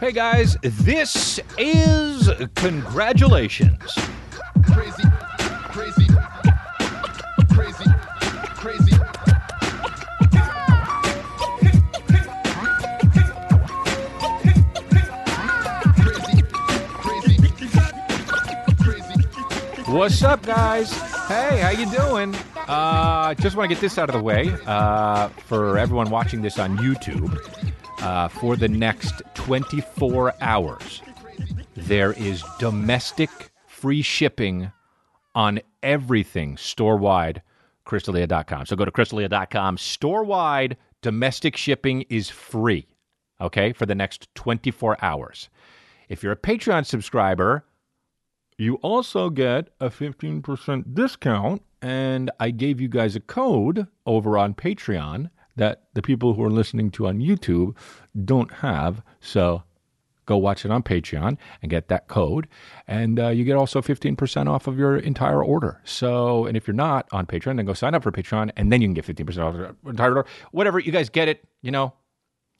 Hey guys, this is congratulations. crazy, crazy, crazy, crazy. Crazy, crazy, crazy. What's up, guys? Hey, how you doing? Uh, just want to get this out of the way uh, for everyone watching this on YouTube. Uh, for the next 24 hours, there is domestic free shipping on everything store wide. ChrisDelia.com. So go to ChrisDelia.com. Store wide domestic shipping is free. Okay, for the next 24 hours. If you're a Patreon subscriber, you also get a 15% discount. And I gave you guys a code over on Patreon that the people who are listening to on YouTube don't have. So go watch it on Patreon and get that code. And uh, you get also 15% off of your entire order. So, and if you're not on Patreon, then go sign up for Patreon and then you can get 15% off your entire order. Whatever, you guys get it. You know,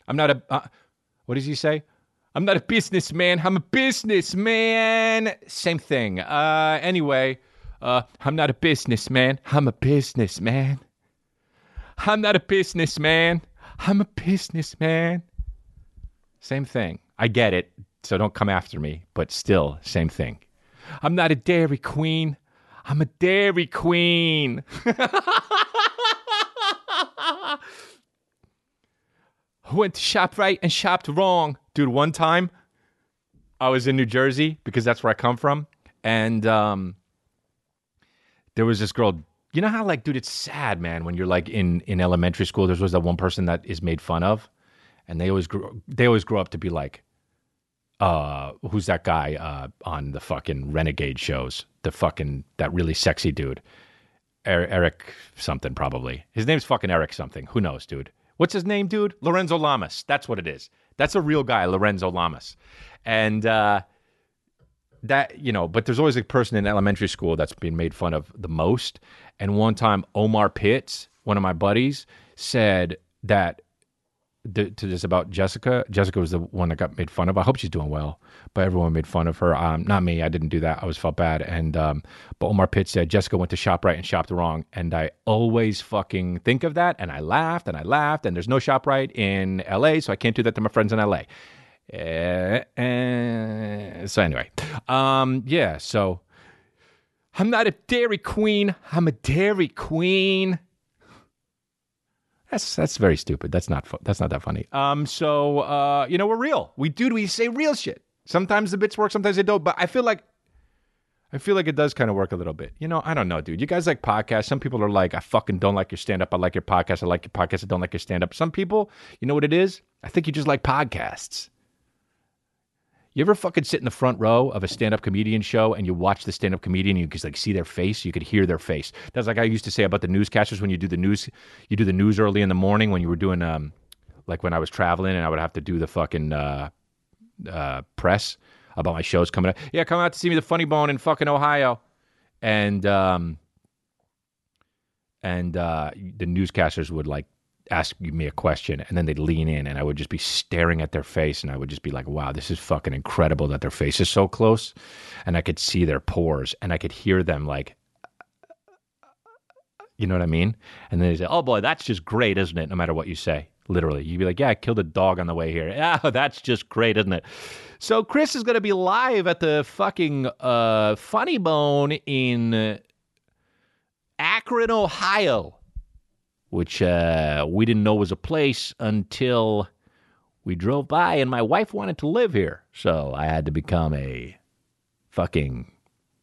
I'm not a, uh, what does he say? I'm not a businessman. I'm a businessman. Same thing. Uh, anyway, uh, I'm not a businessman. I'm a businessman. I'm not a businessman. I'm a businessman. Same thing. I get it. So don't come after me, but still, same thing. I'm not a Dairy Queen. I'm a Dairy Queen. I went to ShopRite and shopped wrong. Dude, one time I was in New Jersey because that's where I come from. And um, there was this girl. You know how, like, dude, it's sad, man, when you're like in, in elementary school, there's always that one person that is made fun of. And they always grow, they always grow up to be like, uh, who's that guy uh, on the fucking renegade shows? The fucking, that really sexy dude. Er- Eric something, probably. His name's fucking Eric something. Who knows, dude? What's his name, dude? Lorenzo Lamas. That's what it is. That's a real guy, Lorenzo Lamas. And uh, that, you know, but there's always a person in elementary school that's being made fun of the most. And one time, Omar Pitts, one of my buddies, said that th- to this about Jessica. Jessica was the one that got made fun of. I hope she's doing well, but everyone made fun of her. Um, not me. I didn't do that. I was felt bad. And um, but Omar Pitt said Jessica went to ShopRite and shopped wrong, and I always fucking think of that, and I laughed and I laughed. And there's no ShopRite in L.A., so I can't do that to my friends in L.A. Eh, eh, so anyway, um, yeah. So I'm not a Dairy Queen. I'm a Dairy Queen. That's that's very stupid. That's not fu- that's not that funny. Um, so uh, you know, we're real. We do we say real shit. Sometimes the bits work, sometimes they don't. But I feel like I feel like it does kind of work a little bit. You know, I don't know, dude. You guys like podcasts. Some people are like, I fucking don't like your stand up. I like your podcast. I like your podcast. I don't like your stand up. Some people, you know what it is? I think you just like podcasts. You ever fucking sit in the front row of a stand-up comedian show and you watch the stand-up comedian, and you could like see their face, you could hear their face. That's like I used to say about the newscasters when you do the news, you do the news early in the morning when you were doing um, like when I was traveling and I would have to do the fucking uh, uh, press about my shows coming out. Yeah, come out to see me, the Funny Bone in fucking Ohio, and um, and uh, the newscasters would like ask me a question and then they'd lean in and I would just be staring at their face and I would just be like, wow, this is fucking incredible that their face is so close and I could see their pores and I could hear them like, you know what I mean? And then they say, oh boy, that's just great, isn't it? No matter what you say. Literally, you'd be like, "Yeah, I killed a dog on the way here." Yeah, that's just great, isn't it? So Chris is going to be live at the fucking uh, Funny Bone in Akron, Ohio which uh, we didn't know was a place until we drove by and my wife wanted to live here. So I had to become a fucking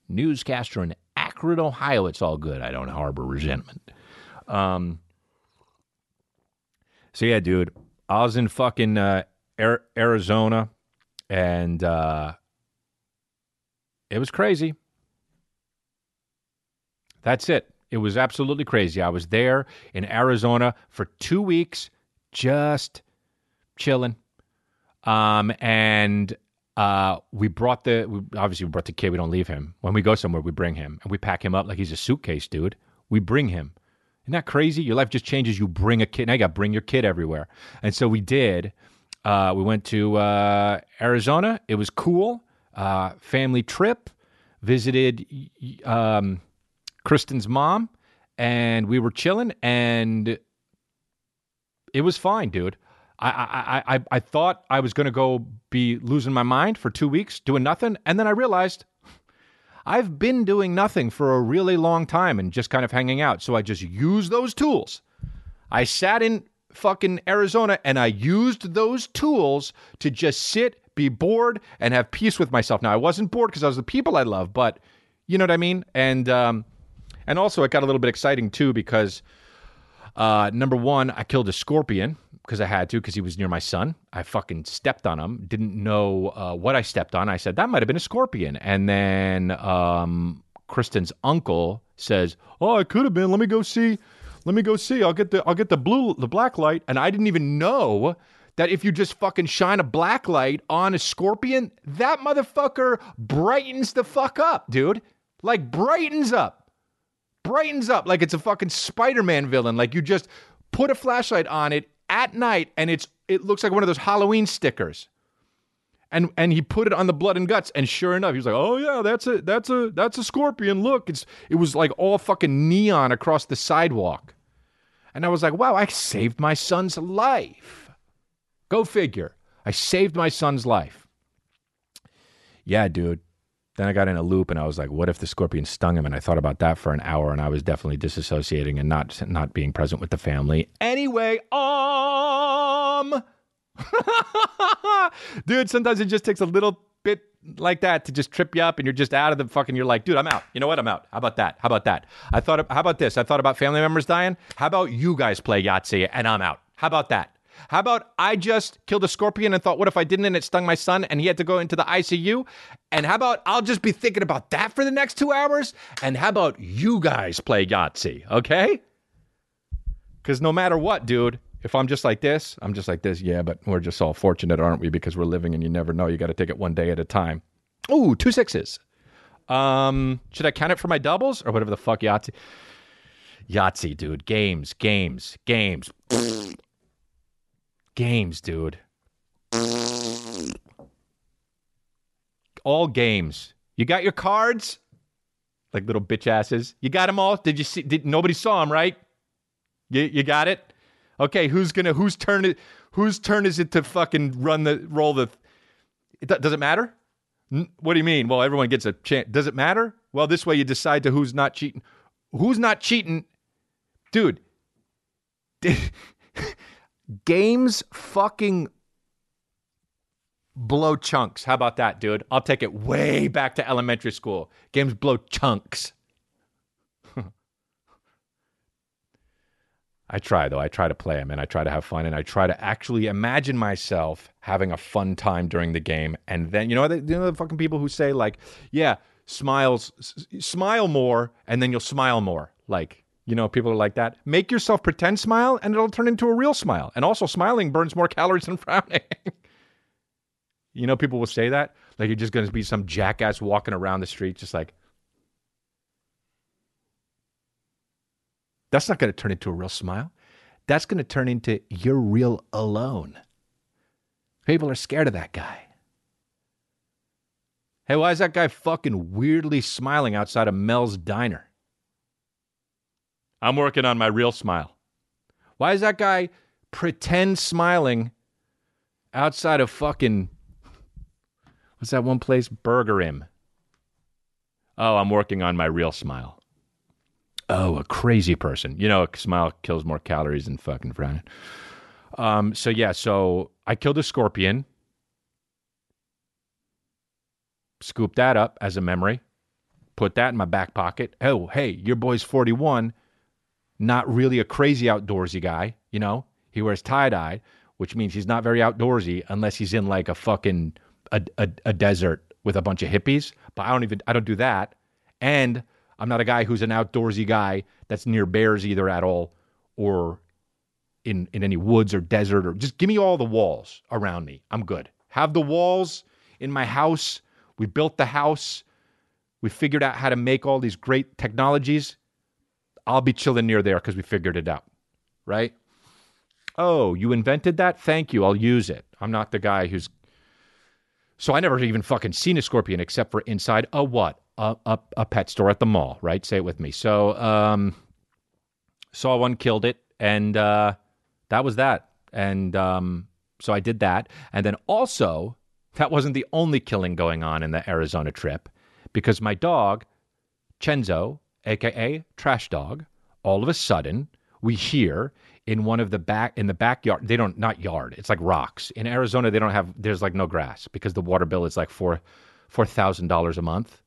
newscaster in Akron, Ohio. It's all good. I don't harbor resentment. Um, so yeah, dude, I was in fucking uh, Arizona and uh, it was crazy. That's it. It was absolutely crazy. I was there in Arizona for two weeks, just chilling. Um, and uh, we brought the we, obviously we brought the kid. We don't leave him when we go somewhere. We bring him and we pack him up like he's a suitcase, dude. We bring him. Isn't that crazy? Your life just changes. You bring a kid. Now you got bring your kid everywhere. And so we did. Uh, we went to uh, Arizona. It was cool. Uh, family trip. Visited um, Kristen's mom, and we were chilling, and it was fine, dude. I I I, I thought I was to go be losing my mind for two weeks doing nothing, and then I realized I've been doing nothing for a really long time and just kind of hanging out. So I just used those tools. I sat in fucking Arizona and I used those tools to just sit, be bored, and have peace with myself. Now I wasn't bored because I was the people I love, but you know what I mean. And um, and also it got a little bit exciting too because uh, number one, I killed a scorpion because I had to because he was near my son. I fucking stepped on him. Didn't know uh, what I stepped on. I said that might have been a scorpion, and then um, Kristen's uncle says, "Oh, it could have been. Let me go see. Let me go see. I'll get the I'll get the blue the black light." And I didn't even know that if you just fucking shine a black light on a scorpion, that motherfucker brightens the fuck up, dude. Like brightens up brightens up like it's a fucking Spider-Man villain. Like you just put a flashlight on it at night and it's it looks like one of those Halloween stickers. And and he put it on the blood and guts and sure enough he was like, "Oh yeah, that's a that's a that's a scorpion. Look, it's it was like all fucking neon across the sidewalk." And I was like, "Wow, I saved my son's life." Go figure. I saved my son's life. Yeah, dude. Then I got in a loop and I was like, what if the scorpion stung him? And I thought about that for an hour and I was definitely disassociating and not not being present with the family. Anyway, um Dude, sometimes it just takes a little bit like that to just trip you up and you're just out of the fucking you're like, dude, I'm out. You know what? I'm out. How about that? How about that? I thought how about this? I thought about family members dying. How about you guys play Yahtzee and I'm out? How about that? How about I just killed a scorpion and thought, what if I didn't and it stung my son and he had to go into the ICU? And how about I'll just be thinking about that for the next two hours? And how about you guys play Yahtzee, okay? Because no matter what, dude, if I'm just like this, I'm just like this. Yeah, but we're just all fortunate, aren't we? Because we're living and you never know. You got to take it one day at a time. Ooh, two sixes. Um, should I count it for my doubles or whatever the fuck Yahtzee? Yahtzee, dude. Games, games, games. Games, dude. All games. You got your cards? Like little bitch asses. You got them all? Did you see? Did, nobody saw them, right? You, you got it? Okay, who's gonna whose turn it whose turn is it to fucking run the roll the it, do- does it matter? What do you mean? Well, everyone gets a chance. Does it matter? Well, this way you decide to who's not cheating. Who's not cheating? Dude. Games fucking blow chunks. How about that, dude? I'll take it way back to elementary school. Games blow chunks. I try though. I try to play them and I try to have fun and I try to actually imagine myself having a fun time during the game. And then you know the, you know the fucking people who say like, yeah, smiles, s- smile more, and then you'll smile more. Like you know, people are like that. Make yourself pretend smile, and it'll turn into a real smile. And also, smiling burns more calories than frowning. you know, people will say that like you're just going to be some jackass walking around the street, just like. That's not going to turn into a real smile. That's going to turn into you're real alone. People are scared of that guy. Hey, why is that guy fucking weirdly smiling outside of Mel's diner? I'm working on my real smile. Why is that guy pretend smiling outside of fucking what's that one place? Burger Him. Oh, I'm working on my real smile. Oh, a crazy person. You know, a smile kills more calories than fucking frowning. Um, so yeah, so I killed a scorpion. Scoop that up as a memory. Put that in my back pocket. Oh, hey, your boy's 41. Not really a crazy outdoorsy guy, you know? He wears tie dye, which means he's not very outdoorsy unless he's in like a fucking a, a, a desert with a bunch of hippies. But I don't even I don't do that. And I'm not a guy who's an outdoorsy guy that's near bears either at all or in in any woods or desert or just give me all the walls around me. I'm good. Have the walls in my house. We built the house. We figured out how to make all these great technologies. I'll be chilling near there because we figured it out. Right? Oh, you invented that? Thank you. I'll use it. I'm not the guy who's. So I never even fucking seen a scorpion except for inside a what? A, a, a pet store at the mall, right? Say it with me. So, um, saw one, killed it, and uh, that was that. And um, so I did that. And then also, that wasn't the only killing going on in the Arizona trip because my dog, Chenzo, aka Trash Dog, all of a sudden we hear in one of the back in the backyard they don't not yard it's like rocks. In arizona they don't have there's like no grass because the water bill is like four four thousand dollars a month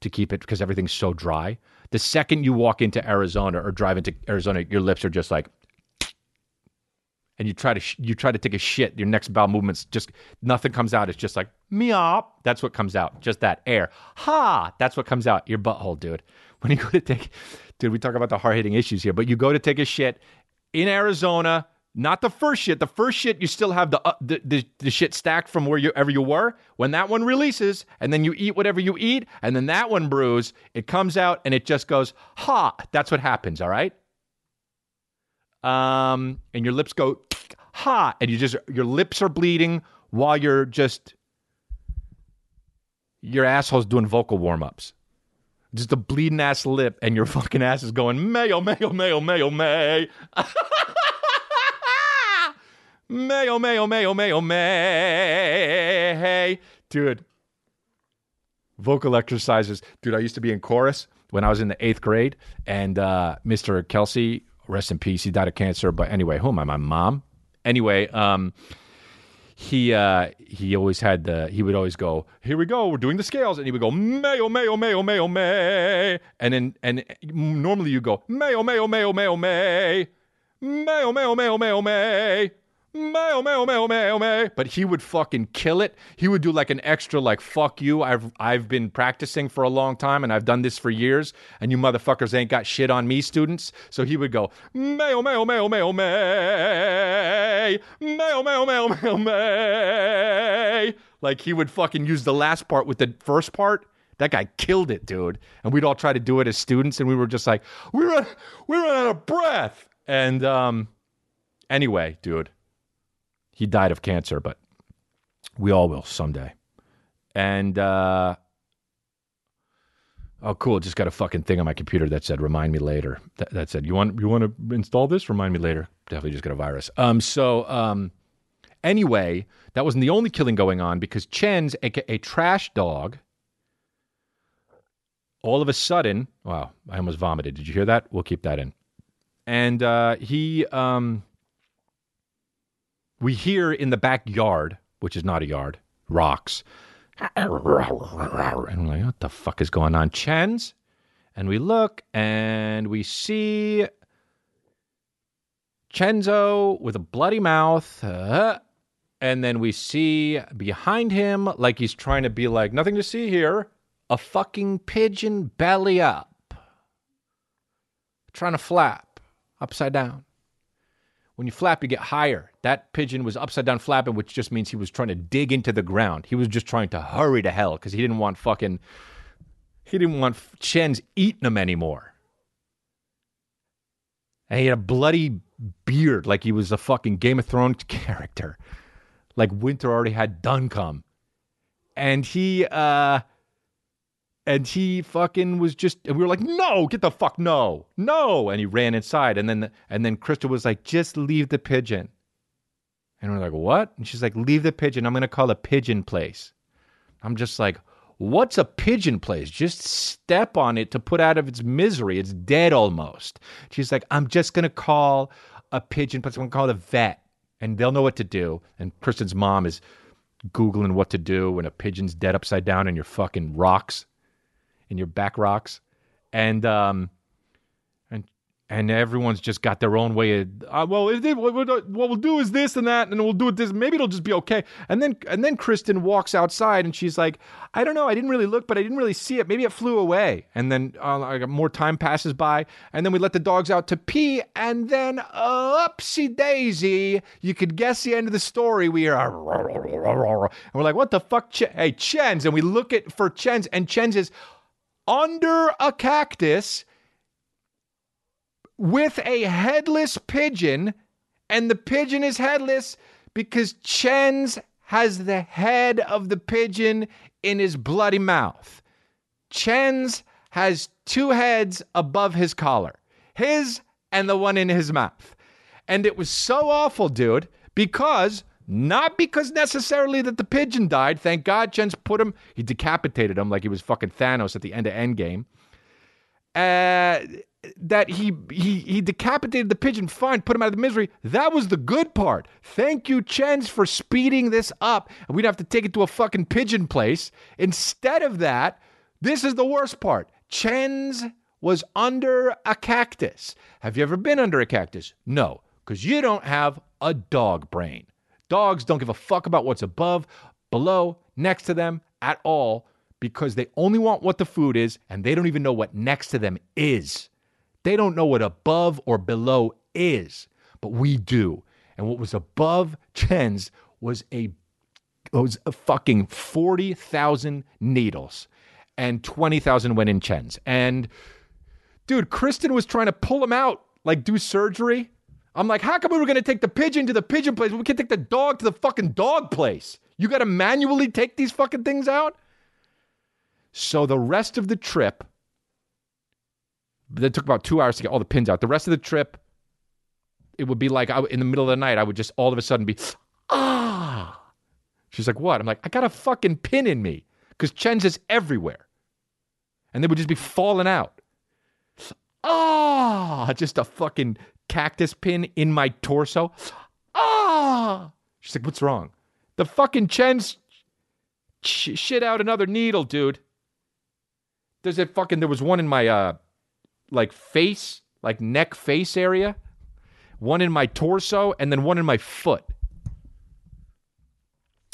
to keep it because everything's so dry. The second you walk into arizona or drive into arizona your lips are just like and you try to sh- you try to take a shit your next bowel movements just nothing comes out it's just like meow that's what comes out just that air. Ha that's what comes out your butthole dude when you go to take dude we talk about the hard-hitting issues here but you go to take a shit in arizona not the first shit. The first shit you still have the uh, the, the, the shit stacked from wherever you were. When that one releases and then you eat whatever you eat and then that one brews it comes out and it just goes ha that's what happens all right? Um, and your lips go ha, and you just your lips are bleeding while you're just your asshole's doing vocal warm ups. Just a bleeding ass lip, and your fucking ass is going mayo, mayo, mayo, mayo, may. mayo, mayo, mayo, mayo, may. Dude, vocal exercises. Dude, I used to be in chorus when I was in the eighth grade, and uh, Mr. Kelsey, rest in peace, he died of cancer. But anyway, who am I? My mom. Anyway, um, he uh, he always had the he would always go here we go we're doing the scales. And he would go mayo mayo mayo mayo may and then and normally you go mayo mayo mayo mayo may mayo mayo mayo mayo may mayo mayo mayo mayo may but he would fucking kill it he would do like an extra like fuck you I've I've been practicing for a long time and I've done this for years and you motherfuckers ain't got shit on me students so he would go mayo mayo mayo mayo may mayo mayo mayo mayo may like he would fucking use the last part with the first part that guy killed it, dude. And we'd all try to do it as students, and we were just like, we run, we run out of breath. And um, anyway, dude, he died of cancer, but we all will someday. And uh, oh, cool! Just got a fucking thing on my computer that said "remind me later." That, that said, "You want you want to install this? Remind me later." Definitely just got a virus. Um, so um, anyway, that wasn't the only killing going on because Chen's aka Trash Dog. All of a sudden, wow! I almost vomited. Did you hear that? We'll keep that in. And uh, he, um, we hear in the backyard, which is not a yard, rocks. And I'm like, what the fuck is going on? Chen's? And we look and we see Chenzo with a bloody mouth. uh, and then we see behind him, like he's trying to be like, nothing to see here, a fucking pigeon belly up, trying to flap upside down. When you flap, you get higher. That pigeon was upside down flapping, which just means he was trying to dig into the ground. He was just trying to hurry to hell because he didn't want fucking, he didn't want Chen's eating him anymore. And he had a bloody beard like he was a fucking Game of Thrones character. Like winter already had done come. And he uh and he fucking was just and we were like, no, get the fuck no, no. And he ran inside and then and then Krista was like, just leave the pigeon. And we're like, what? And she's like, leave the pigeon. I'm gonna call a pigeon place. I'm just like, what's a pigeon place? Just step on it to put out of its misery. It's dead almost. She's like, I'm just gonna call a pigeon place. I'm gonna call it a vet, and they'll know what to do. And Kristen's mom is googling what to do when a pigeon's dead upside down in your fucking rocks, in your back rocks, and um, and and everyone's just got their own way of uh, well if they, what, we'll do is this and that and we'll do it this maybe it'll just be okay. And then and then kristen walks outside and she's like i don't know i didn't really look but i didn't really see it. Maybe it flew away. And then uh, more time passes by and then we let the dogs out to pee and then upsy daisy you could guess the end of the story we are and we're like what the fuck Ch- hey chens and we look at for chens and chens is under a cactus with a headless pigeon And the pigeon is headless because Chen's has the head of the pigeon in his bloody mouth. Chen's has two heads above his collar his and the one in his mouth. And it was so awful, dude, because not because necessarily that the pigeon died. Thank God Chen's put him, he decapitated him like he was fucking Thanos at the end of Endgame. Uh, that he he he decapitated the pigeon, fine, put him out of the misery. That was the good part. Thank you, Chens, for speeding this up. We'd have to take it to a fucking pigeon place. Instead of that, this is the worst part. Chens was under a cactus. Have you ever been under a cactus? No, because you don't have a dog brain. Dogs don't give a fuck about what's above, below, next to them at all because they only want what the food is and they don't even know what next to them is. They don't know what above or below is, but we do. And what was above Chen's was a was a fucking 40,000 needles and 20,000 went in Chen's. And dude, Kristen was trying to pull him out, like do surgery. I'm like, how come we were going to take the pigeon to the pigeon place? We can't take the dog to the fucking dog place. You got to manually take these fucking things out? So the rest of the trip, that took about two hours to get all the pins out. The rest of the trip, it would be like I, in the middle of the night, I would just all of a sudden be, ah. She's like, what? I'm like, I got a fucking pin in me because Chen's is everywhere. And they would just be falling out. Ah, just a fucking cactus pin in my torso. Ah. She's like, what's wrong? The fucking Chen's sh- shit out another needle, dude. There's a fucking, there was one in my, uh, like face, like neck face area, one in my torso, and then one in my foot.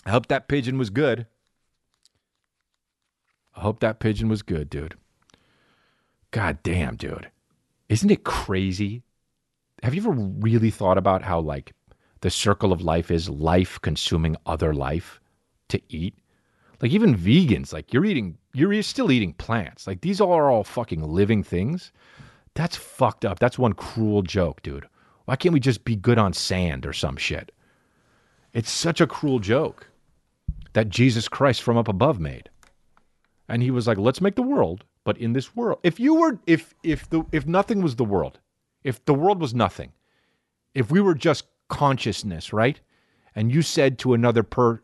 I hope that pigeon was good. I hope that pigeon was good, dude. God damn, dude. Isn't it crazy? Have you ever really thought about how, like, the circle of life is life consuming other life to eat? Like, even vegans, like, you're eating, you're still eating plants. Like, these are all fucking living things. That's fucked up. That's one cruel joke, dude. Why can't we just be good on sand or some shit? It's such a cruel joke that Jesus Christ from up above made. And he was like, "Let's make the world, but in this world, if you were if if the if nothing was the world, if the world was nothing, if we were just consciousness, right? And you said to another per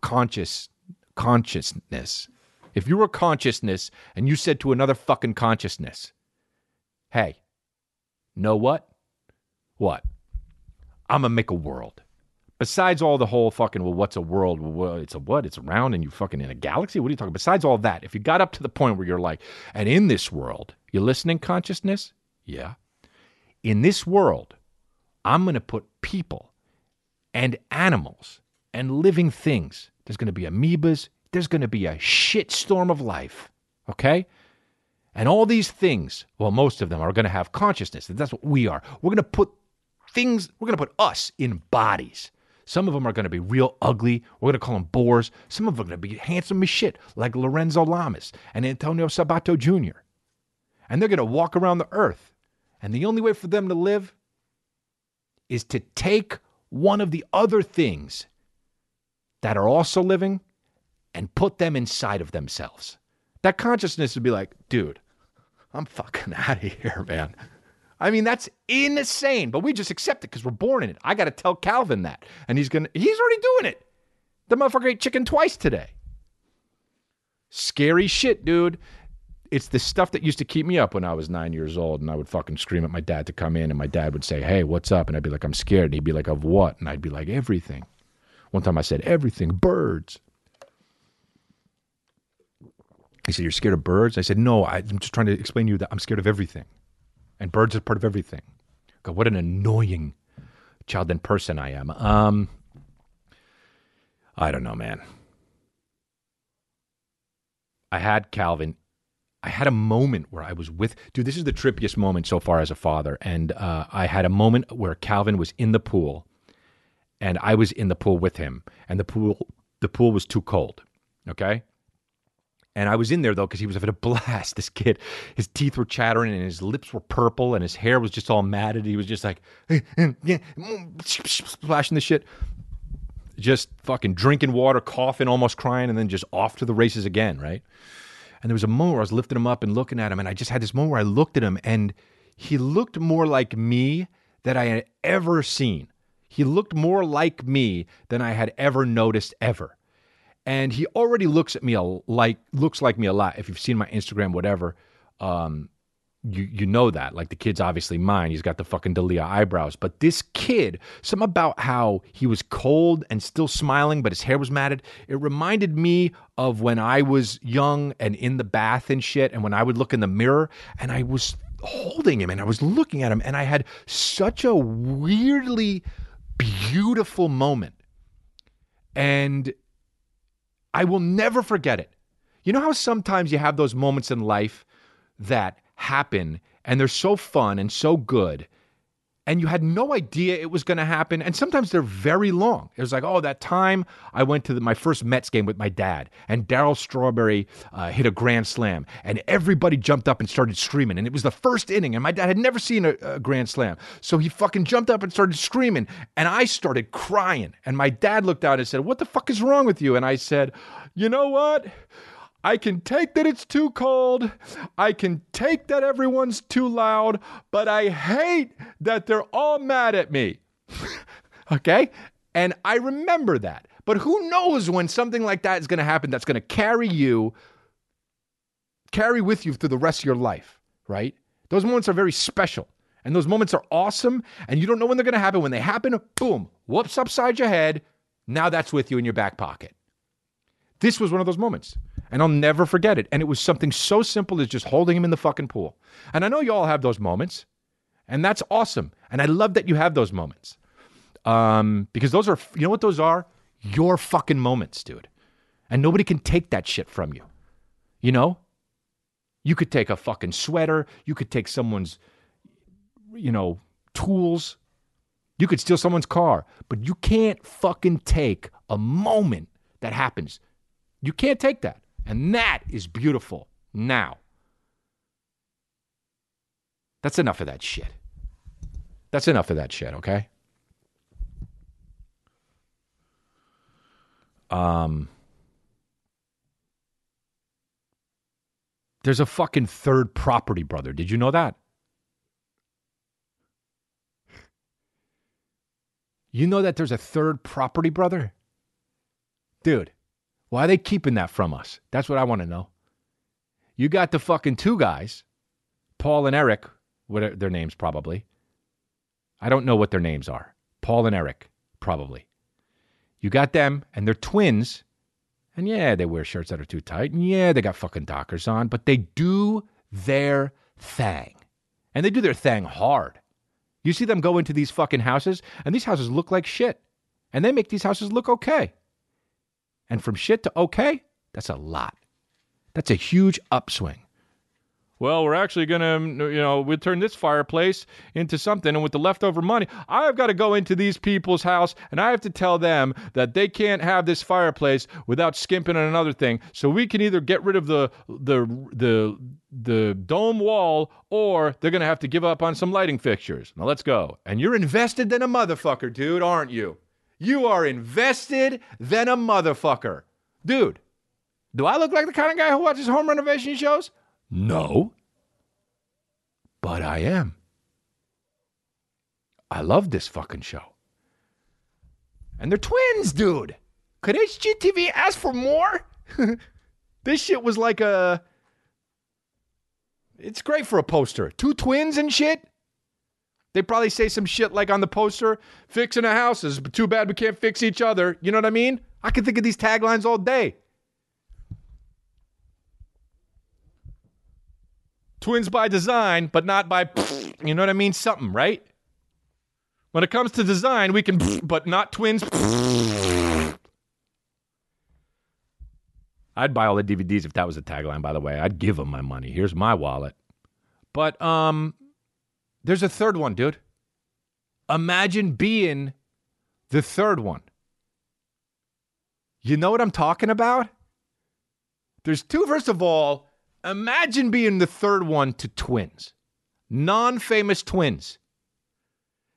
conscious consciousness, if you were consciousness and you said to another fucking consciousness, hey, know what? What? I'm gonna make a world. Besides all the whole fucking, well, what's a world? Well, it's a what? It's around and you fucking in a galaxy? What are you talking? Besides all that, if you got up to the point where you're like, and in this world, you're listening consciousness? Yeah. In this world, I'm gonna put people and animals and living things. There's gonna be amoebas, there's gonna be a shit storm of life. Okay? And all these things, well, most of them are going to have consciousness. That's what we are. We're going to put things, we're going to put us in bodies. Some of them are going to be real ugly. We're going to call them boars. Some of them are going to be handsome as shit, like Lorenzo Lamas and Antonio Sabato Jr. And they're going to walk around the earth. And the only way for them to live is to take one of the other things that are also living and put them inside of themselves. That consciousness would be like, dude, I'm fucking out of here, man. I mean, that's insane, but we just accept it because we're born in it. I got to tell Calvin that. And he's going to, he's already doing it. The motherfucker ate chicken twice today. Scary shit, dude. It's the stuff that used to keep me up when I was nine years old, and I would fucking scream at my dad to come in, and my dad would say, Hey, what's up? And I'd be like, I'm scared. And he'd be like, Of what? And I'd be like, Everything. One time I said, Everything, birds. He said, You're scared of birds? I said, No, I'm just trying to explain to you that I'm scared of everything. And birds are part of everything. God, what an annoying child and person I am. Um, I don't know, man. I had Calvin. I had a moment where I was with, dude, this is the trippiest moment so far as a father. And uh, I had a moment where Calvin was in the pool and I was in the pool with him. And the pool, the pool was too cold. Okay And I was in there though because he was having a blast. This kid, his teeth were chattering and his lips were purple and his hair was just all matted. He was just like, eh, eh, mm, splashing the shit, just fucking drinking water, coughing, almost crying, and then just off to the races again, right? And there was a moment where I was lifting him up and looking at him, and I just had this moment where I looked at him and he looked more like me than I had ever seen. He looked more like me than I had ever noticed ever and he already looks at me a, like looks like me a lot. If you've seen my Instagram, whatever, um, you you know that. Like the kid's obviously mine. He's got the fucking D'Elia eyebrows. But this kid, some about how he was cold and still smiling, but his hair was matted. It reminded me of when I was young and in the bath and shit, and when I would look in the mirror and I was holding him and I was looking at him, and I had such a weirdly beautiful moment. And I will never forget it. You know how sometimes you have those moments in life that happen and they're so fun and so good and you had no idea it was going to happen and sometimes they're very long. It was like oh that time i went to the, my first mets game with my dad and darryl strawberry uh, hit a grand slam and everybody jumped up and started screaming and it was the first inning and my dad had never seen a, a grand slam. So he fucking jumped up and started screaming and i started crying and my dad looked out and said what the fuck is wrong with you? And i said you know what I can take that it's too cold. I can take that everyone's too loud, but I hate that they're all mad at me. okay? And I remember that. But who knows when something like that is going to happen that's going to carry you, carry with you through the rest of your life, right? Those moments are very special. And those moments are awesome. And you don't know when they're going to happen. When they happen, boom, whoops upside your head. Now that's with you in your back pocket. This was one of those moments and I'll never forget it. And it was something so simple as just holding him in the fucking pool. And I know you all have those moments, and that's awesome. And I love that you have those moments. Um, because those are, you know what those are? Your fucking moments, dude. And nobody can take that shit from you. You know? You could take a fucking sweater, you could take someone's, you know, tools, you could steal someone's car, but you can't fucking take a moment that happens. You can't take that. And that is beautiful now. That's enough of that shit. That's enough of that shit, okay? Um There's a fucking third property brother. Did you know that? You know that there's a third property brother? Dude, why are they keeping that from us? That's what I want to know. You got the fucking two guys, Paul and Eric, what are their names probably. I don't know what their names are. Paul and Eric, probably. You got them, and they're twins. And yeah, they wear shirts that are too tight. And yeah, they got fucking Dockers on, but they do their thing. And they do their thing hard. You see them go into these fucking houses, and these houses look like shit. And they make these houses look okay. And from shit to okay, that's a lot. That's a huge upswing. Well, we're actually going to, you know, we turn this fireplace into something. And with the leftover money, I've got to go into these people's house and I have to tell them that they can't have this fireplace without skimping on another thing. So we can either get rid of the, the, the, the dome wall or they're going to have to give up on some lighting fixtures. Now let's go. And you're invested than a motherfucker, dude, aren't you? You are invested than a motherfucker. Dude, do I look like the kind of guy who watches home renovation shows? No. But I am. I love this fucking show. And they're twins, dude. Could HGTV ask for more? this shit was like a. It's great for a poster. Two twins and shit. They probably say some shit like on the poster, fixing a house is too bad we can't fix each other. You know what I mean? I can think of these taglines all day. Twins by design, but not by, you know what I mean? Something, right? When it comes to design, we can, but not twins. I'd buy all the DVDs if that was a tagline, by the way. I'd give them my money. Here's my wallet. But um, there's a third one, dude. Imagine being the third one. You know what I'm talking about? There's two. First of all, imagine being the third one to twins, non famous twins.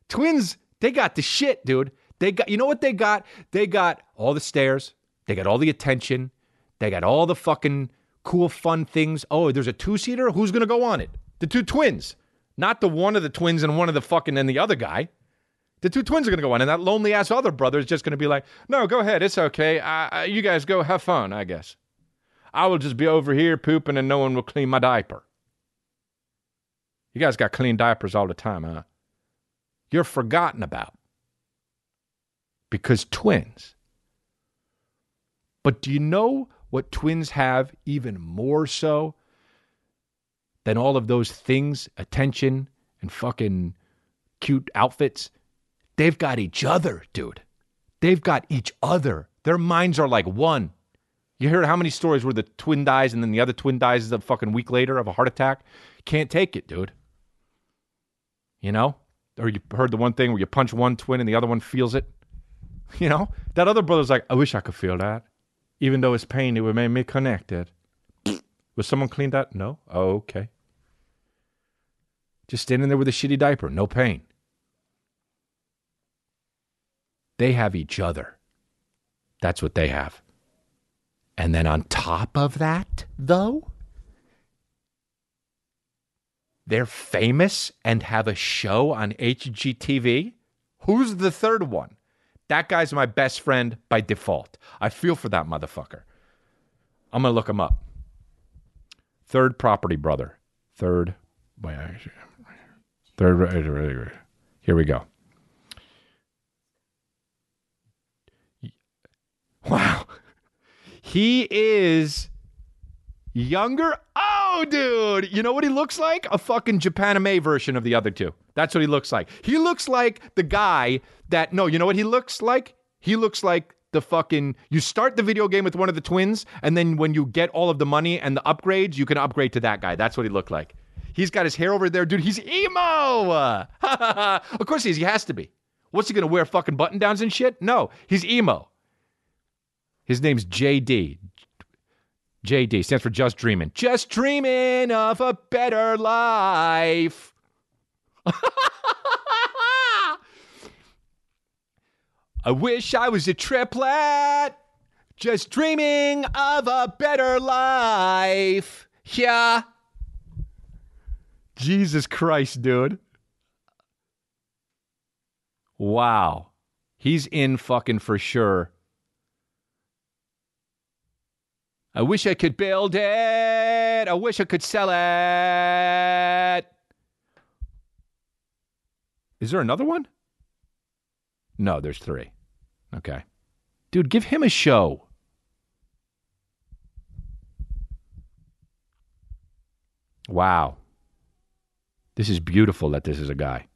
Twins, they got the shit, dude. They got, you know what they got? They got all the stairs, they got all the attention, they got all the fucking cool, fun things. Oh, there's a two seater? Who's gonna go on it? The two twins, not the one of the twins and one of the fucking and the other guy. The two twins are going to go on, and that lonely ass other brother is just going to be like, "No, go ahead, it's okay. You guys go have fun, I guess. I will just be over here pooping, and no one will clean my diaper. You guys got clean diapers all the time, huh? You're forgotten about because twins. But do you know what twins have even more so than all of those things, attention and fucking cute outfits? They've got each other, dude. They've got each other. Their minds are like one. You hear how many stories where the twin dies and then the other twin dies a fucking week later of a heart attack? Can't take it, dude. You know? Or you heard the one thing where you punch one twin and the other one feels it? You know? That other brother's like, I wish I could feel that. Even though it's pain, it would make me connected. Was someone clean that? No? Okay. Just standing there with a shitty diaper, no pain. They have each other. That's what they have. And then on top of that, though, they're famous and have a show on HGTV. Who's the third one? That guy's my best friend by default. I feel for that motherfucker. I'm going to look him up. Third property brother. Third. Wait, actually, third. Here we go. Wow. He is younger. Oh, dude. You know what he looks like? A fucking Japanime version of the other two. That's what he looks like. He looks like the guy that, no, you know what he looks like? He looks like the fucking. You start the video game with one of the twins, and then when you get all of the money and the upgrades, you can upgrade to that guy. That's what he looked like. He's got his hair over there, dude. He's emo. of course he is. He has to be. What's he gonna wear? Fucking button downs and shit? No, he's emo. His name's JD. JD stands for Just Dreaming. Just dreaming of a better life. I wish I was a triplet. Just dreaming of a better life. Yeah. Jesus Christ, dude. Wow. He's in fucking for sure. I wish I could build it. I wish I could sell it. Is there another one? No, there's three. Okay. Dude, give him a show. Wow. This is beautiful that this is a guy.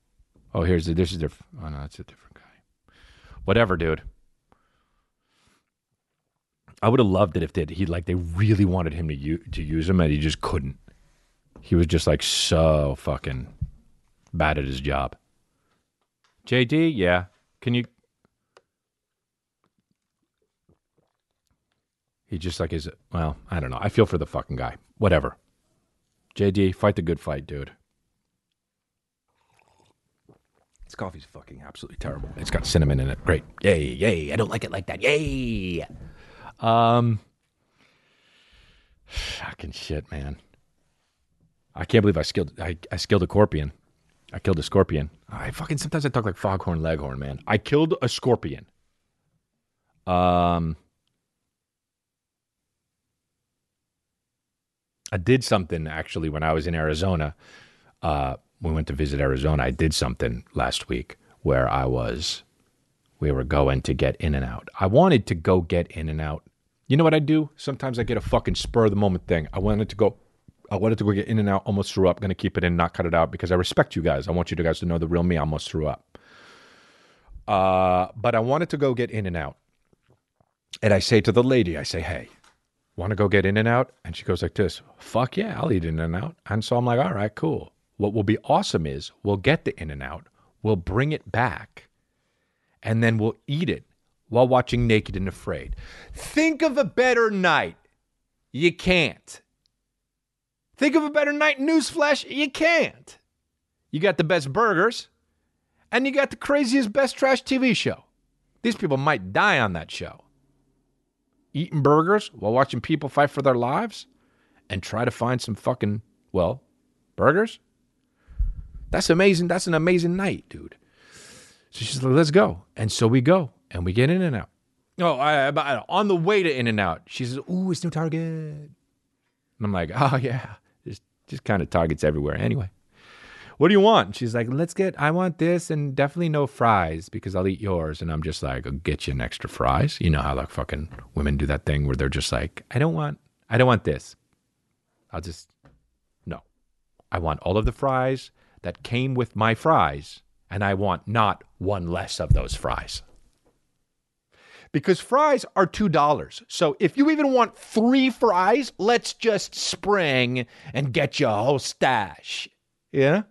Oh, here's the, this is their, oh no, that's a different guy. Whatever, dude. I would have loved it if they, he like they really wanted him to u- to use him and he just couldn't. He was just like so fucking bad at his job. JD, yeah. Can you? He just like is well, I don't know. I feel for the fucking guy. Whatever. JD, fight the good fight, dude. This coffee's fucking absolutely terrible. It's got cinnamon in it. Great. Yay, yay. I don't like it like that. Yay. Um, fucking shit, man. I can't believe I skilled. I, I skilled a scorpion. I killed a scorpion. I fucking sometimes I talk like foghorn leghorn, man. I killed a scorpion. Um, I did something actually when I was in Arizona. Uh, we went to visit Arizona. I did something last week where I was we were going to get in and out. I wanted to go get in and out. You know what I do? Sometimes I get a fucking spur of the moment thing. I wanted to go. I wanted to go get in and out. Almost threw up. To keep it in, not cut it out because I respect you guys. I want you guys to know the real me. Almost threw up. Uh, but I wanted to go get in and out. And I say to the lady, I say, "Hey, want to go get in and out?" And she goes like this, "Fuck yeah, I'll eat in and out." And so I'm like, "All right, cool." What will be awesome is we'll get the in and out, we'll bring it back, and then we'll eat it while watching Naked and Afraid. Think of a better night You can't. Think of a better night Newsflash? You can't. You got the best burgers, and you got the craziest, best trash TV show. These people might die on that show. Eating burgers while watching people fight for their lives and try to find some fucking, well, burgers? That's amazing. That's an amazing night, dude. So she's like, let's go. And so we go and we get in and out. Oh, I, I, on the way to In and Out, she says, Ooh, it's new Target. And I'm like, Oh, yeah. Just, just kind of Targets everywhere. Anyway, what do you want? She's like, Let's get, I want this and definitely no fries because I'll eat yours. And I'm just like, I'll get you an extra fries. You know how like fucking women do that thing where they're just like, I don't want, I don't want this. I'll just, no. I want all of the fries that came with my fries, and I want not one less of those fries. Because fries are $2. So if you even want three fries, let's just spring and get you a whole stash. Yeah?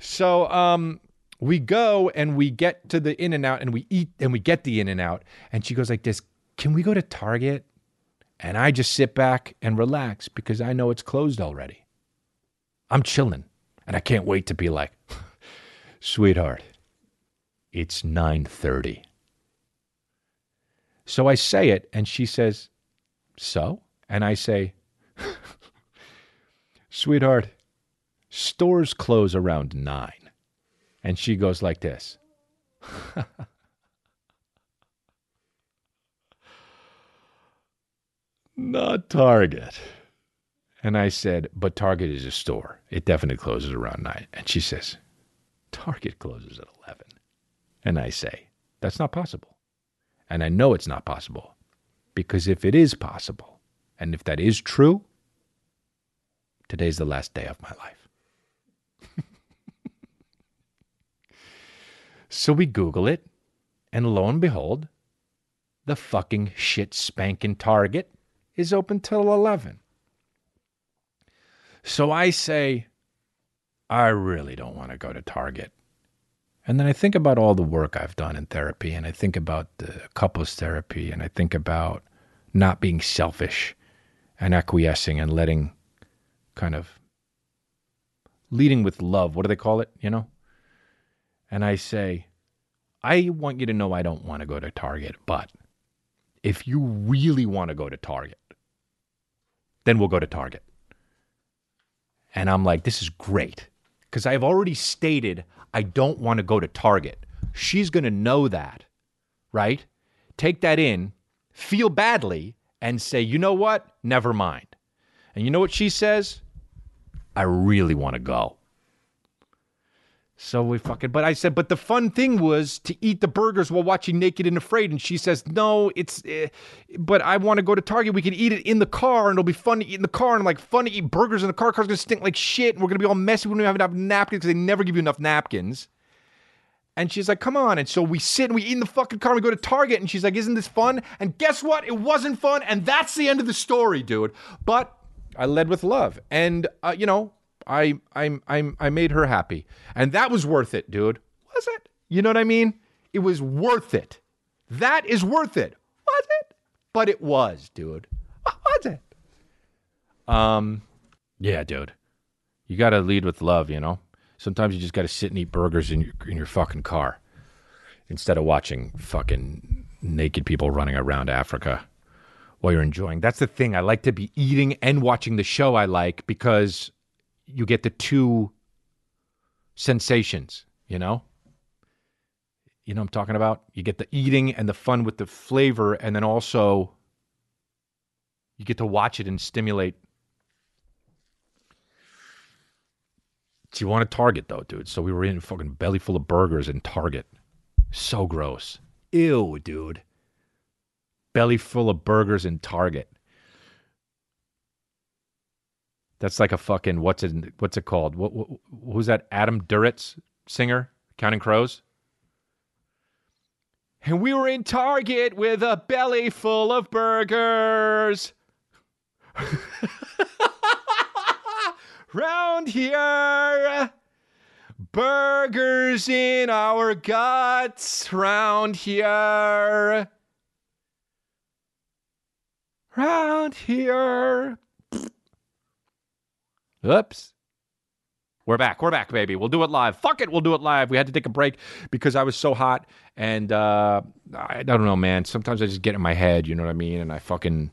So um we go and we get to the in and out and we eat and we get the in and out and she goes like this, "Can we go to Target?" And I just sit back and relax because I know it's closed already. I'm chilling and I can't wait to be like, "Sweetheart, it's 9:30." So I say it and she says, "So?" And I say, "Sweetheart, stores close around 9." And she goes like this. Not Target. And I said, but Target is a store. It definitely closes around 9. And she says, Target closes at 11. And I say, that's not possible. And I know it's not possible because if it is possible, and if that is true, today's the last day of my life. so we Google it, and lo and behold, the fucking shit spanking Target is open till 11. So I say, I really don't want to go to Target. And then I think about all the work I've done in therapy, and I think about the couples therapy, and I think about not being selfish and acquiescing and letting kind of leading with love. What do they call it? You know? And I say, I want you to know I don't want to go to Target, but if you really want to go to Target, then we'll go to Target. And I'm like, this is great. Because I've already stated I don't want to go to Target. She's going to know that, right? Take that in, feel badly, and say, you know what? Never mind. And you know what she says? I really want to go. So we fucking, but I said, but the fun thing was to eat the burgers while watching Naked and Afraid. And she says, no, it's, eh, but I want to go to Target. We can eat it in the car and it'll be fun to eat in the car. And I'm like, fun to eat burgers in the car. Car's going to stink like shit. And we're going to be all messy. We don't have enough napkins because they never give you enough napkins. And she's like, come on. And so we sit and we eat in the fucking car. And we go to Target. And she's like, isn't this fun? And guess what? It wasn't fun. And that's the end of the story, dude. But I led with love. And, uh, you know, I I I I made her happy, and that was worth it, dude. Was it? You know what I mean? It was worth it. That is worth it. Was it? But it was, dude. Was it? Um, yeah, dude. You got to lead with love, you know. Sometimes you just got to sit and eat burgers in your in your fucking car instead of watching fucking naked people running around Africa while you're enjoying. That's the thing. I like to be eating and watching the show I like because you get the two sensations, you know? You know I'm talking about? You get the eating and the fun with the flavor, and then also you get to watch it and stimulate. Do you want a Target though, dude? So we were in fucking belly full of burgers in Target. So gross. Ew, dude. Belly full of burgers in Target. That's like a fucking what's it what's it called? What, what who's that? Adam Duritz singer, Counting Crows. And we were in Target with a belly full of burgers. Round here, burgers in our guts. Round here. round here. Oops. We're back. We're back, baby. We'll do it live. Fuck it. We'll do it live. We had to take a break because I was so hot. And uh, I don't know, man. Sometimes I just get in my head, you know what I mean? And I fucking.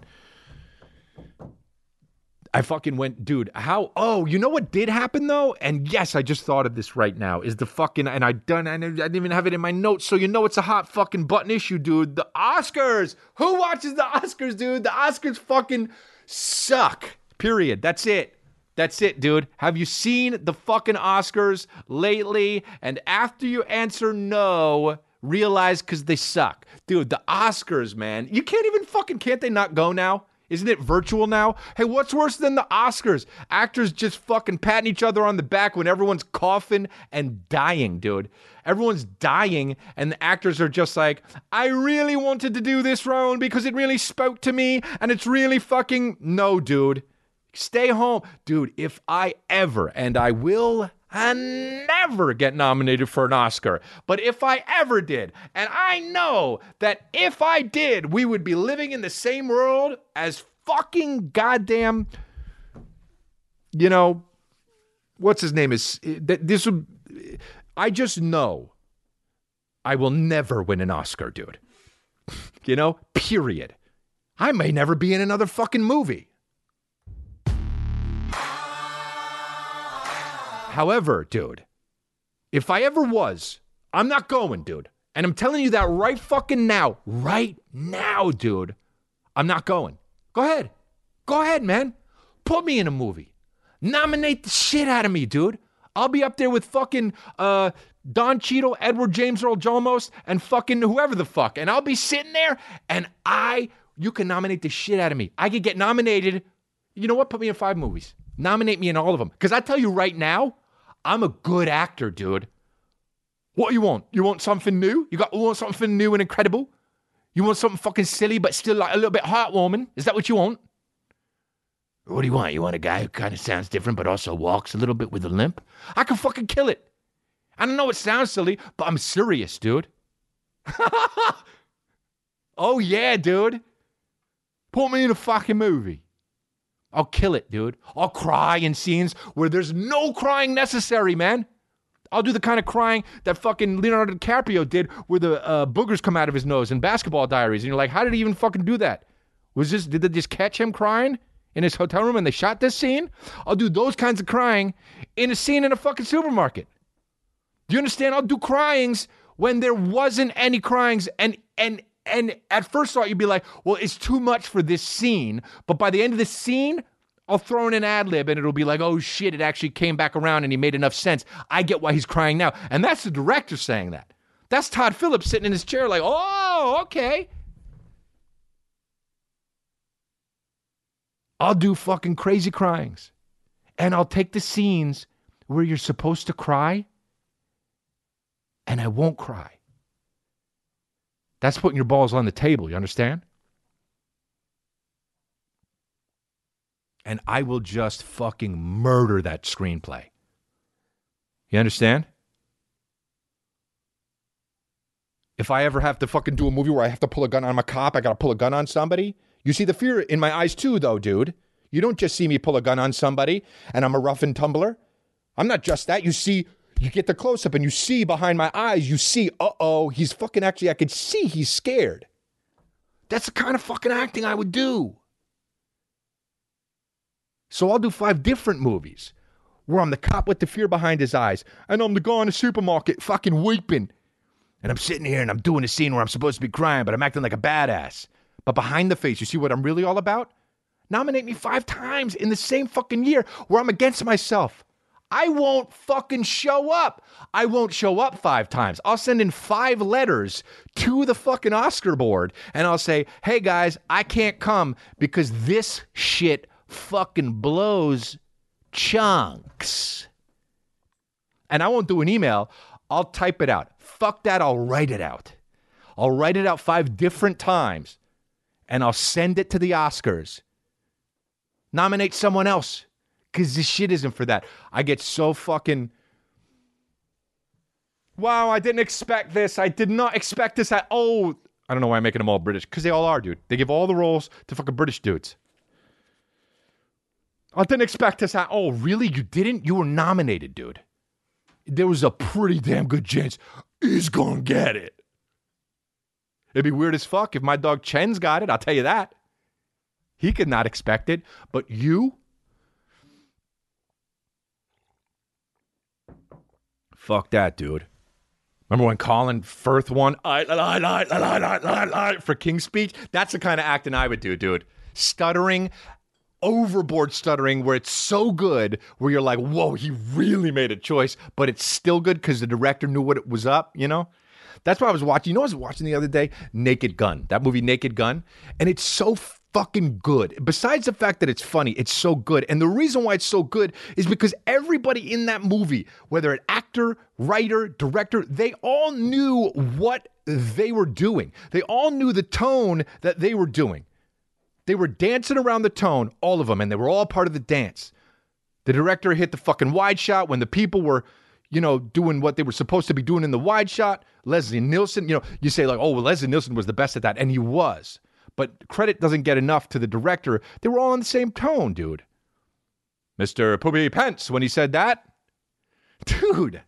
I fucking went, dude. How? Oh, you know what did happen though? And yes, I just thought of this right now. Is the fucking and I done? I didn't even have it in my notes, so you know it's a hot fucking button issue, dude. The Oscars. Who watches the Oscars, dude? The Oscars fucking suck. Period. That's it. That's it, dude. Have you seen the fucking Oscars lately? And after you answer no, realize because they suck. Dude, the Oscars, man. You can't even fucking, can't they not go now? Isn't it virtual now? Hey, what's worse than the Oscars? Actors just fucking patting each other on the back when everyone's coughing and dying, dude. Everyone's dying, and the actors are just like, I really wanted to do this role because it really spoke to me, and it's really fucking. No, dude. Stay home. Dude, if I ever, and I will and never get nominated for an Oscar, but if I ever did, and I know that if I did, we would be living in the same world as fucking goddamn, you know, what's his name is this would, I just know I will never win an Oscar, dude. You know, period. I may never be in another fucking movie. However, dude, if I ever was, I'm not going, dude. And I'm telling you that right fucking now. Right now, dude. I'm not going. Go ahead. Go ahead, man. Put me in a movie. Nominate the shit out of me, dude. I'll be up there with fucking uh, Don Cheadle, Edward James Earl Jolmos, and fucking whoever the fuck. And I'll be sitting there and I, you can nominate the shit out of me. I could get nominated. You know what? Put me in five movies. Nominate me in all of them. Because I tell you right now, I'm a good actor, dude. What do you want? You want something new? You got you want something new and incredible? You want something fucking silly but still like a little bit heartwarming? Is that what you want? What do you want? You want a guy who kind of sounds different but also walks a little bit with a limp? I can fucking kill it. I don't know it sounds silly, but I'm serious, dude. oh yeah, dude. Put me in a fucking movie. I'll kill it, dude. I'll cry in scenes where there's no crying necessary, man. I'll do the kind of crying that fucking Leonardo DiCaprio did where the uh, boogers come out of his nose in basketball diaries. And you're like, how did he even fucking do that? Was this, did they just catch him crying in his hotel room and they shot this scene? I'll do those kinds of crying in a scene in a fucking supermarket. Do you understand? I'll do cryings when there wasn't any cryings and, and, and at first thought you'd be like, well, it's too much for this scene. But by the end of the scene, I'll throw in an ad lib and it'll be like, oh shit, it actually came back around and he made enough sense. I get why he's crying now. And that's the director saying that. That's Todd Phillips sitting in his chair, like, oh, okay. I'll do fucking crazy cryings. And I'll take the scenes where you're supposed to cry and I won't cry. That's putting your balls on the table, you understand? And I will just fucking murder that screenplay. You understand? If I ever have to fucking do a movie where I have to pull a gun on a cop, I gotta pull a gun on somebody. You see the fear in my eyes too, though, dude. You don't just see me pull a gun on somebody and I'm a rough and tumbler. I'm not just that. You see you get the close up and you see behind my eyes, you see, uh oh, he's fucking actually, I could see he's scared. That's the kind of fucking acting I would do. So I'll do five different movies where I'm the cop with the fear behind his eyes, and I'm the guy in the supermarket fucking weeping. And I'm sitting here and I'm doing a scene where I'm supposed to be crying, but I'm acting like a badass. But behind the face, you see what I'm really all about? Nominate me five times in the same fucking year where I'm against myself. I won't fucking show up. I won't show up five times. I'll send in five letters to the fucking Oscar board and I'll say, hey guys, I can't come because this shit fucking blows chunks. And I won't do an email. I'll type it out. Fuck that. I'll write it out. I'll write it out five different times and I'll send it to the Oscars. Nominate someone else because this shit isn't for that. I get so fucking. Wow, I didn't expect this. I did not expect this at oh I don't know why I'm making them all British because they all are, dude. They give all the roles to fucking British dudes. I didn't expect this. Oh, really? You didn't? You were nominated, dude. There was a pretty damn good chance he's gonna get it. It'd be weird as fuck if my dog Chen's got it. I'll tell you that. He could not expect it, but you. Fuck that, dude. Remember when Colin Firth won I, I, I, I, I, for King's Speech? That's the kind of acting I would do, dude. Stuttering, overboard stuttering, where it's so good, where you're like, whoa, he really made a choice, but it's still good because the director knew what it was up, you know? That's what I was watching. You know, I was watching the other day, Naked Gun, that movie Naked Gun, and it's so fucking good. Besides the fact that it's funny, it's so good. And the reason why it's so good is because everybody in that movie, whether an actor, writer, director, they all knew what they were doing. They all knew the tone that they were doing. They were dancing around the tone, all of them, and they were all part of the dance. The director hit the fucking wide shot when the people were, you know, doing what they were supposed to be doing in the wide shot. Leslie Nielsen, you know, you say like, oh, well, Leslie Nielsen was the best at that, and he was. But credit doesn't get enough to the director. They were all on the same tone, dude. Mr. Poopy Pence, when he said that, dude.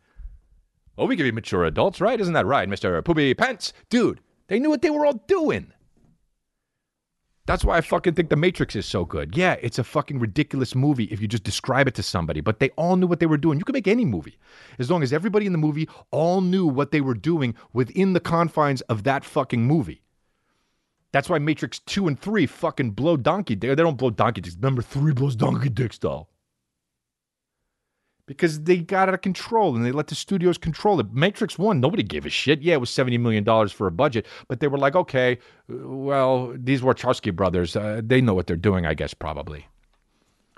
Well, we can be mature adults, right? Isn't that right, Mr. Poopy Pence? Dude, they knew what they were all doing. That's why I fucking think The Matrix is so good. Yeah, it's a fucking ridiculous movie if you just describe it to somebody, but they all knew what they were doing. You can make any movie as long as everybody in the movie all knew what they were doing within the confines of that fucking movie. That's why Matrix 2 and 3 fucking blow donkey dick. They don't blow donkey dicks. Number 3 blows donkey dick style. Because they got out of control and they let the studios control it. Matrix 1, nobody gave a shit. Yeah, it was $70 million for a budget, but they were like, okay, well, these Wachowski brothers, uh, they know what they're doing, I guess, probably.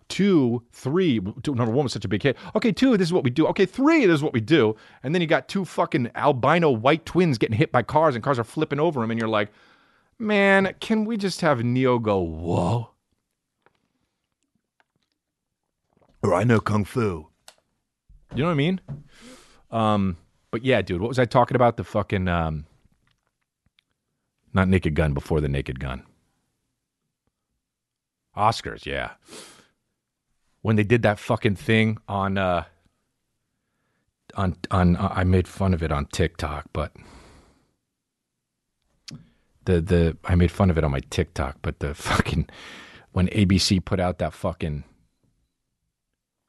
Two, three, two, number one was such a big hit. Okay, two, this is what we do. Okay, three, this is what we do. And then you got two fucking albino white twins getting hit by cars and cars are flipping over them, and you're like, man, can we just have Neo go, whoa? Or I know Kung Fu. You know what I mean? Um, but yeah, dude, what was I talking about? The fucking um, not Naked Gun before the Naked Gun. Oscars, yeah. When they did that fucking thing on uh on on uh, I made fun of it on TikTok, but the the I made fun of it on my TikTok, but the fucking when ABC put out that fucking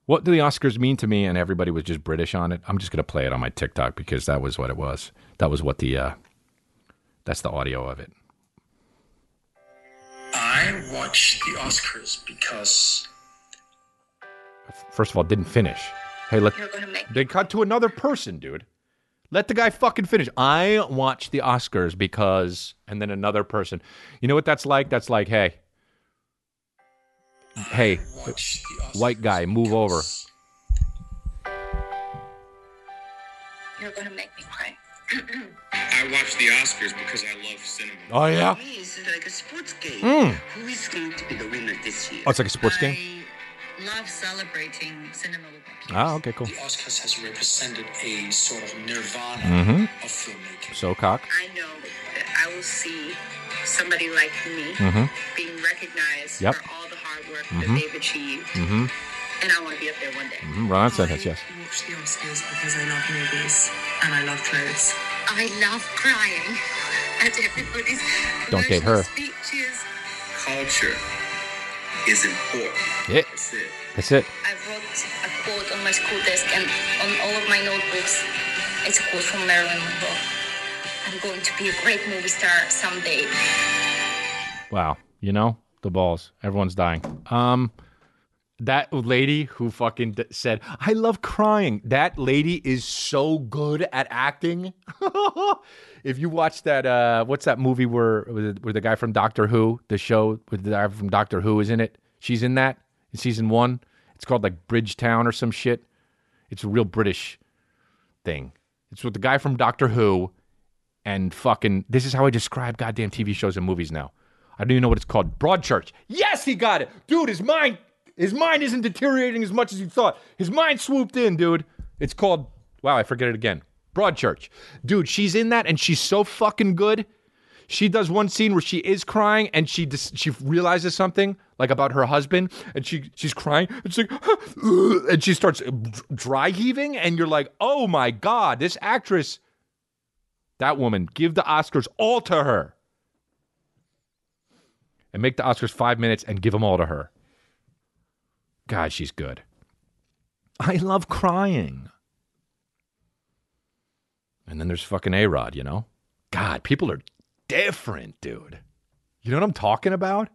what do the Oscars mean to me? And everybody was just British on it. I'm just gonna play it on my TikTok because that was what it was. That was what the uh, that's the audio of it. I watch the Oscars because First of all, didn't finish. Hey, let You're gonna make they cut to another person, dude. Let the guy fucking finish. I watch the Oscars because, and then another person. You know what that's like? That's like, hey, hey, watch the Oscars white guy, move over. you're gonna make me cry. I watch the Oscars because I love cinema. Oh yeah, For me, it's like a sports game. Mm. Who is going to be the winner this year? oh, it's like a sports game. I love celebrating cinema with my. Ah, okay, cool. the Oscars has represented a sort of nirvana Mhm. of filmmaking. So cock. I know that I will see somebody like me Mhm. being recognized Yep. for all the hard work Mhm. that they've achieved, Mm-hmm. and I want to be up there one day. mm-hmm. Run on sentence, yes. I watch the Oscars because I love movies and I love clothes. I love crying at everybody's Don't date her. emotional speeches. Culture is important. Yeah, That's it. that's it. I wrote a quote on my school desk and on all of my notebooks. It's a quote from Marilyn Monroe. I'm going to be a great movie star someday. Wow, you know the balls. Everyone's dying. Um, that lady who fucking said, "I love crying." That lady is so good at acting. if you watch that, uh, what's that movie where where the guy from Doctor Who, the show with the guy from Doctor Who is in it? She's in that in season one. It's called like Bridgetown or some shit. It's a real British thing. It's with the guy from Doctor Who and fucking this is how I describe goddamn TV shows and movies now. I don't even know what it's called. Broadchurch. Yes, he got it. Dude, his mind his mind isn't deteriorating as much as you thought. His mind swooped in, dude. It's called wow, I forget it again. Broadchurch. Dude, she's in that and she's so fucking good. She does one scene where she is crying and she dis- she realizes something like about her husband and she she's crying and she's like and she starts dry heaving and you're like, "Oh my god, this actress that woman, give the Oscars all to her." And make the Oscars 5 minutes and give them all to her. God, she's good. I love crying. And then there's fucking A Rod, you know? God, people are different, dude. You know what I'm talking about?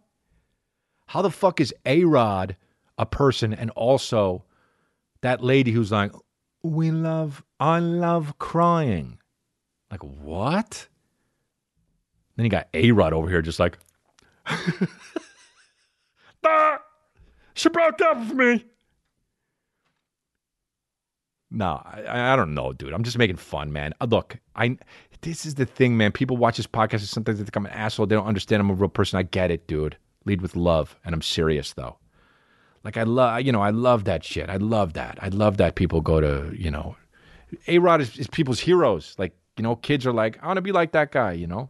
How the fuck is A Rod a person and also that lady who's like, we love, I love crying? Like, what? Then you got A Rod over here just like, ah, she broke up with me. No, I, I don't know, dude. I'm just making fun, man. Uh, Look, I this is the thing, man. People watch this podcast and sometimes they think I'm an asshole. They don't understand I'm a real person. I get it, dude. Lead with love, and I'm serious though. Like I love, you know, I love that shit. I love that. I love that people go to, you know, A Rod is, is people's heroes. Like you know, kids are like, I want to be like that guy. You know,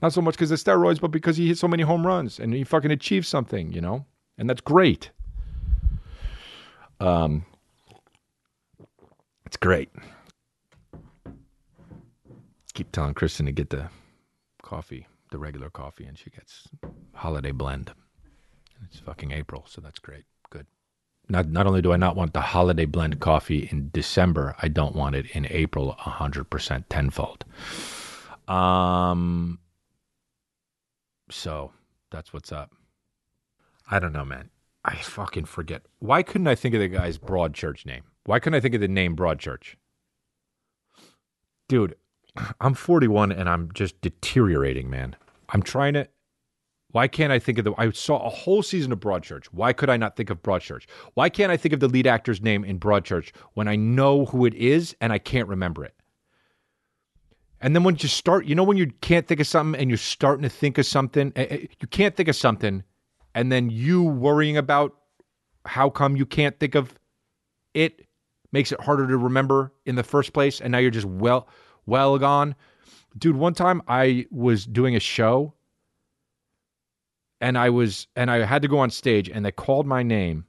not so much because of steroids, but because he hit so many home runs and he fucking achieved something. You know, and that's great. Um, it's great. Keep telling Kristen to get the coffee, the regular coffee, and she gets holiday blend. It's fucking April, so that's great. Good. Not not only do I not want the holiday blend coffee in December, I don't want it in April hundred percent tenfold. Um so that's what's up. I don't know, man. I fucking forget. Why couldn't I think of the guy's Broadchurch name? Why couldn't I think of the name Broadchurch? Dude, I'm 41 and I'm just deteriorating, man. I'm trying to. Why can't I think of the? I saw a whole season of Broadchurch. Why could I not think of Broadchurch? Why can't I think of the lead actor's name in Broadchurch when I know who it is and I can't remember it? And then when you start, you know, when you can't think of something and you're starting to think of something, eh, eh, you can't think of something, and then you worrying about how come you can't think of it makes it harder to remember in the first place, and now you're just well, well gone. Dude, one time I was doing a show and I was and I had to go on stage and they called my name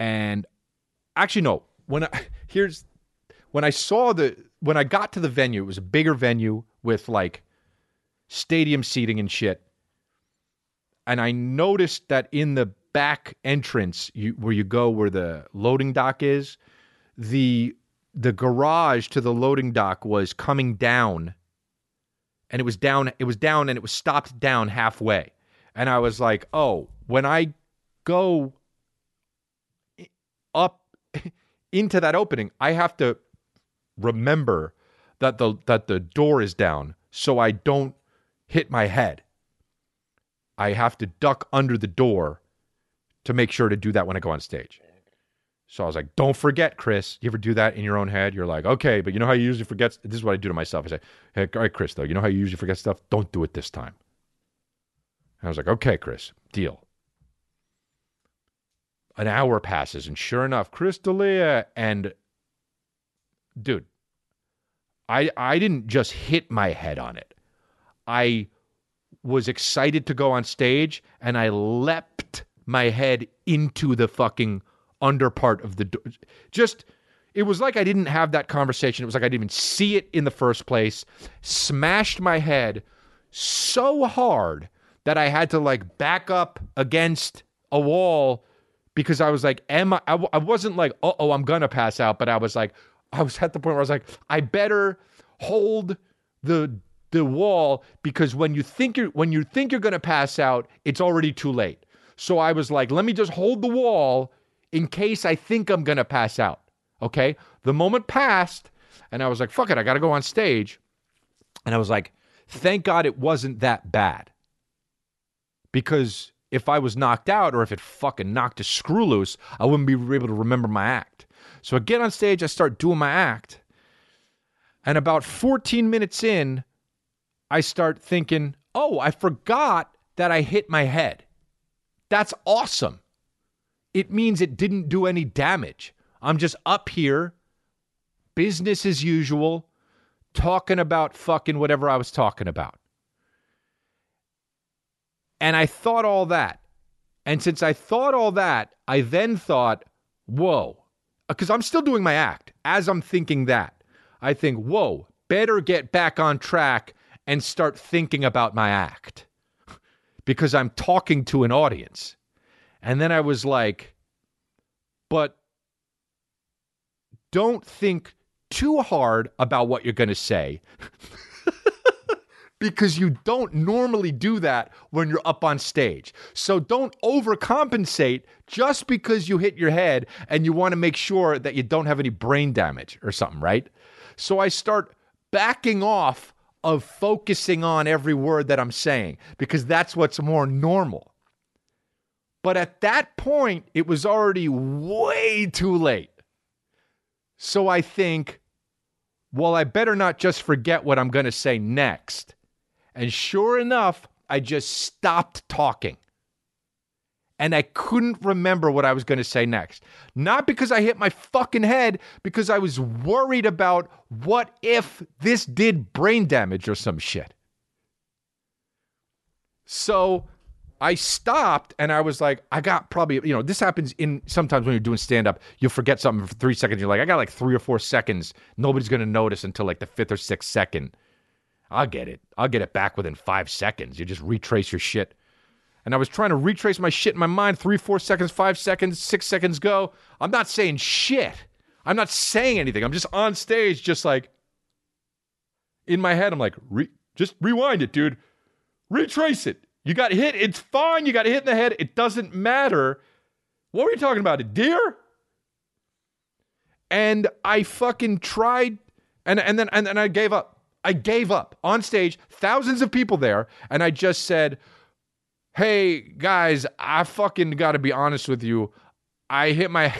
and actually no when I here's when I saw the when I got to the venue it was a bigger venue with like stadium seating and shit and I noticed that in the back entrance you, where you go where the loading dock is the the garage to the loading dock was coming down and it was down it was down and it was stopped down halfway and I was like, "Oh, when I go up into that opening, I have to remember that the that the door is down so I don't hit my head. I have to duck under the door to make sure to do that when I go on stage." So I was like, "Don't forget, Chris. You ever do that in your own head? You're like, okay, but you know how you usually forget. This is what I do to myself. I say, hey, all right, Chris, though, you know how you usually forget stuff. Don't do it this time." And I was like, okay, Chris, deal. An hour passes, and sure enough, Chris D'Elia and dude, I I didn't just hit my head on it. I was excited to go on stage, and I leapt my head into the fucking under part of the door. Just it was like I didn't have that conversation. It was like I didn't even see it in the first place. Smashed my head so hard that I had to like back up against a wall because I was like, am I? I, w- I wasn't like, uh oh, I'm gonna pass out, but I was like, I was at the point where I was like, I better hold the the wall because when you think you're when you think you're gonna pass out, it's already too late. So I was like, let me just hold the wall in case I think I'm gonna pass out. Okay. The moment passed, and I was like, fuck it, I gotta go on stage. And I was like, thank God it wasn't that bad because if I was knocked out or if it fucking knocked a screw loose, I wouldn't be able to remember my act. So I get on stage, I start doing my act. And about 14 minutes in, I start thinking, oh, I forgot that I hit my head. That's awesome. It means it didn't do any damage. I'm just up here, business as usual, talking about fucking whatever I was talking about. And I thought all that. And since I thought all that, I then thought, whoa, because I'm still doing my act as I'm thinking that. I think, whoa, better get back on track and start thinking about my act because I'm talking to an audience. And then I was like, but don't think too hard about what you're going to say because you don't normally do that when you're up on stage. So don't overcompensate just because you hit your head and you want to make sure that you don't have any brain damage or something, right? So I start backing off of focusing on every word that I'm saying because that's what's more normal. But at that point, it was already way too late. So I think, well, I better not just forget what I'm going to say next. And sure enough, I just stopped talking. And I couldn't remember what I was going to say next. Not because I hit my fucking head, because I was worried about what if this did brain damage or some shit. So I stopped and I was like, I got probably, you know, this happens in sometimes when you're doing stand up, you'll forget something for three seconds. You're like, I got like three or four seconds. Nobody's going to notice until like the fifth or sixth second. I'll get it. I'll get it back within five seconds. You just retrace your shit. And I was trying to retrace my shit in my mind three, four seconds, five seconds, six seconds go. I'm not saying shit. I'm not saying anything. I'm just on stage, just like in my head. I'm like, Re- just rewind it, dude. Retrace it. You got hit. It's fine. You got hit in the head. It doesn't matter. What were you talking about? A deer? And I fucking tried, and and then and, and I gave up. I gave up on stage, thousands of people there, and I just said, "Hey guys, I fucking got to be honest with you. I hit my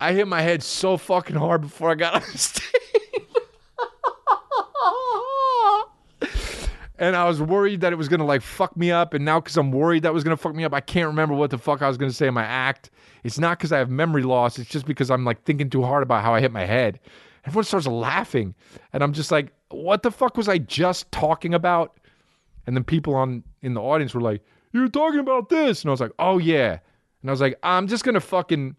I hit my head so fucking hard before I got on stage." and I was worried that it was gonna like fuck me up. And now, because I'm worried that was gonna fuck me up, I can't remember what the fuck I was gonna say in my act. It's not because I have memory loss. It's just because I'm like thinking too hard about how I hit my head. Everyone starts laughing, and I'm just like, "What the fuck was I just talking about?" And then people on in the audience were like, "You were talking about this," and I was like, "Oh yeah," and I was like, "I'm just gonna fucking."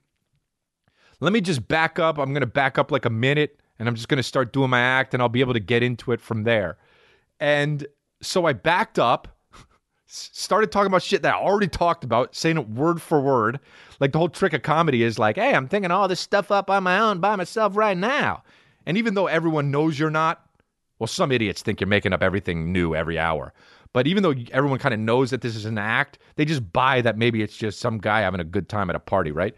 Let me just back up. I'm to back up like a minute and I'm just to start doing my act and I'll be able to get into it from there. And so I backed up, started talking about shit that I already talked about, saying it word for word. Like the whole trick of comedy is like, hey, I'm thinking all this stuff up on my own by myself right now. And even though everyone knows you're not, well, some idiots think you're making up everything new every hour. But even though everyone kind of knows that this is an act, they just buy that maybe it's just some guy having a good time at a party, right?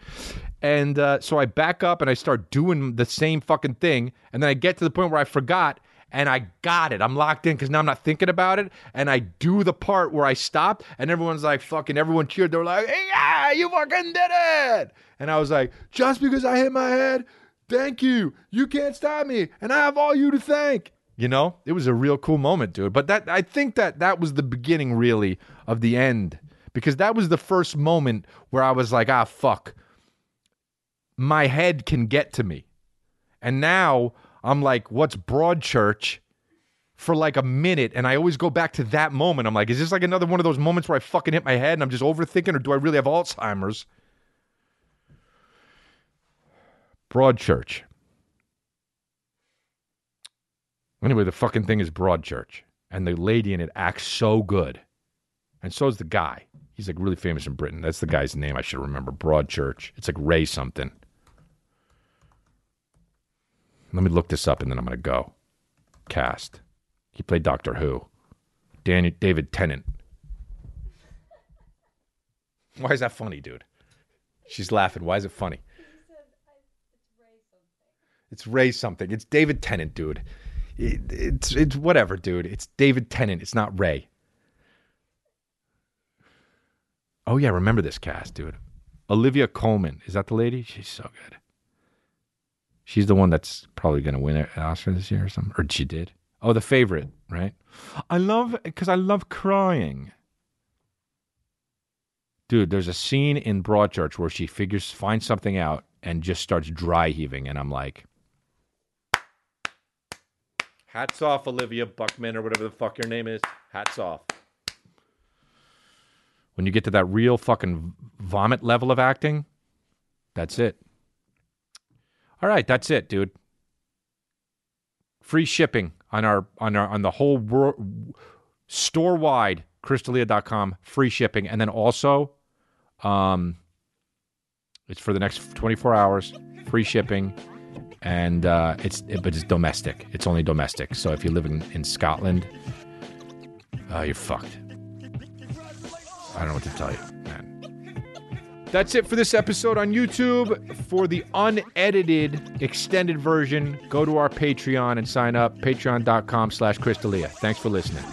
And uh, so I back up and I start doing the same fucking thing. And then I get to the point where I forgot and I got it. I'm locked in because now I'm not thinking about it. And I do the part where I stopped and everyone's like, fucking, everyone cheered. They were like, yeah, you fucking did it. And I was like, just because I hit my head, thank you. You can't stop me. And I have all you to thank. You know, it was a real cool moment, dude. But that I think that that was the beginning, really, of the end, because that was the first moment where I was like, ah, fuck, my head can get to me, and now I'm like, what's Broadchurch? For like a minute, and I always go back to that moment. I'm like, is this like another one of those moments where I fucking hit my head and I'm just overthinking, or do I really have Alzheimer's? Broadchurch. Anyway, the fucking thing is Broadchurch, and the lady in it acts so good, and so is the guy. He's like really famous in Britain. That's the guy's name. I should remember. Broadchurch. It's like Ray something. Let me look this up, and then I'm gonna go. Cast. He played Doctor Who. Danny David Tennant. Why is that funny, dude? She's laughing. Why is it funny? It's Ray something. It's David Tennant, dude. It- it's it's whatever, dude. It's David Tennant. It's not Ray. Oh yeah, remember this cast, dude. Olivia Colman is that the lady? She's so good. She's the one that's probably going to win an Oscar this year or something, or she did. Oh, the favorite, right? I love because I love crying. Dude, there's a scene in Broadchurch where she figures finds something out and just starts dry heaving, and I'm like, Hats off, Olivia Buckman, or whatever the fuck your name is. Hats off. When you get to that real fucking vomit level of acting, that's it. All right, that's it, dude. Free shipping on our on our on the whole world store wide ChrisDelia.com free shipping and then also um it's for the next 24 hours free shipping and uh it's it, but it's domestic it's only domestic so if you live in in scotland uh you're fucked i don't know what to tell you man that's it for this episode on YouTube. For the unedited extended version, go to our Patreon and sign up. Patreon.com slash ChrisDelia. Thanks for listening.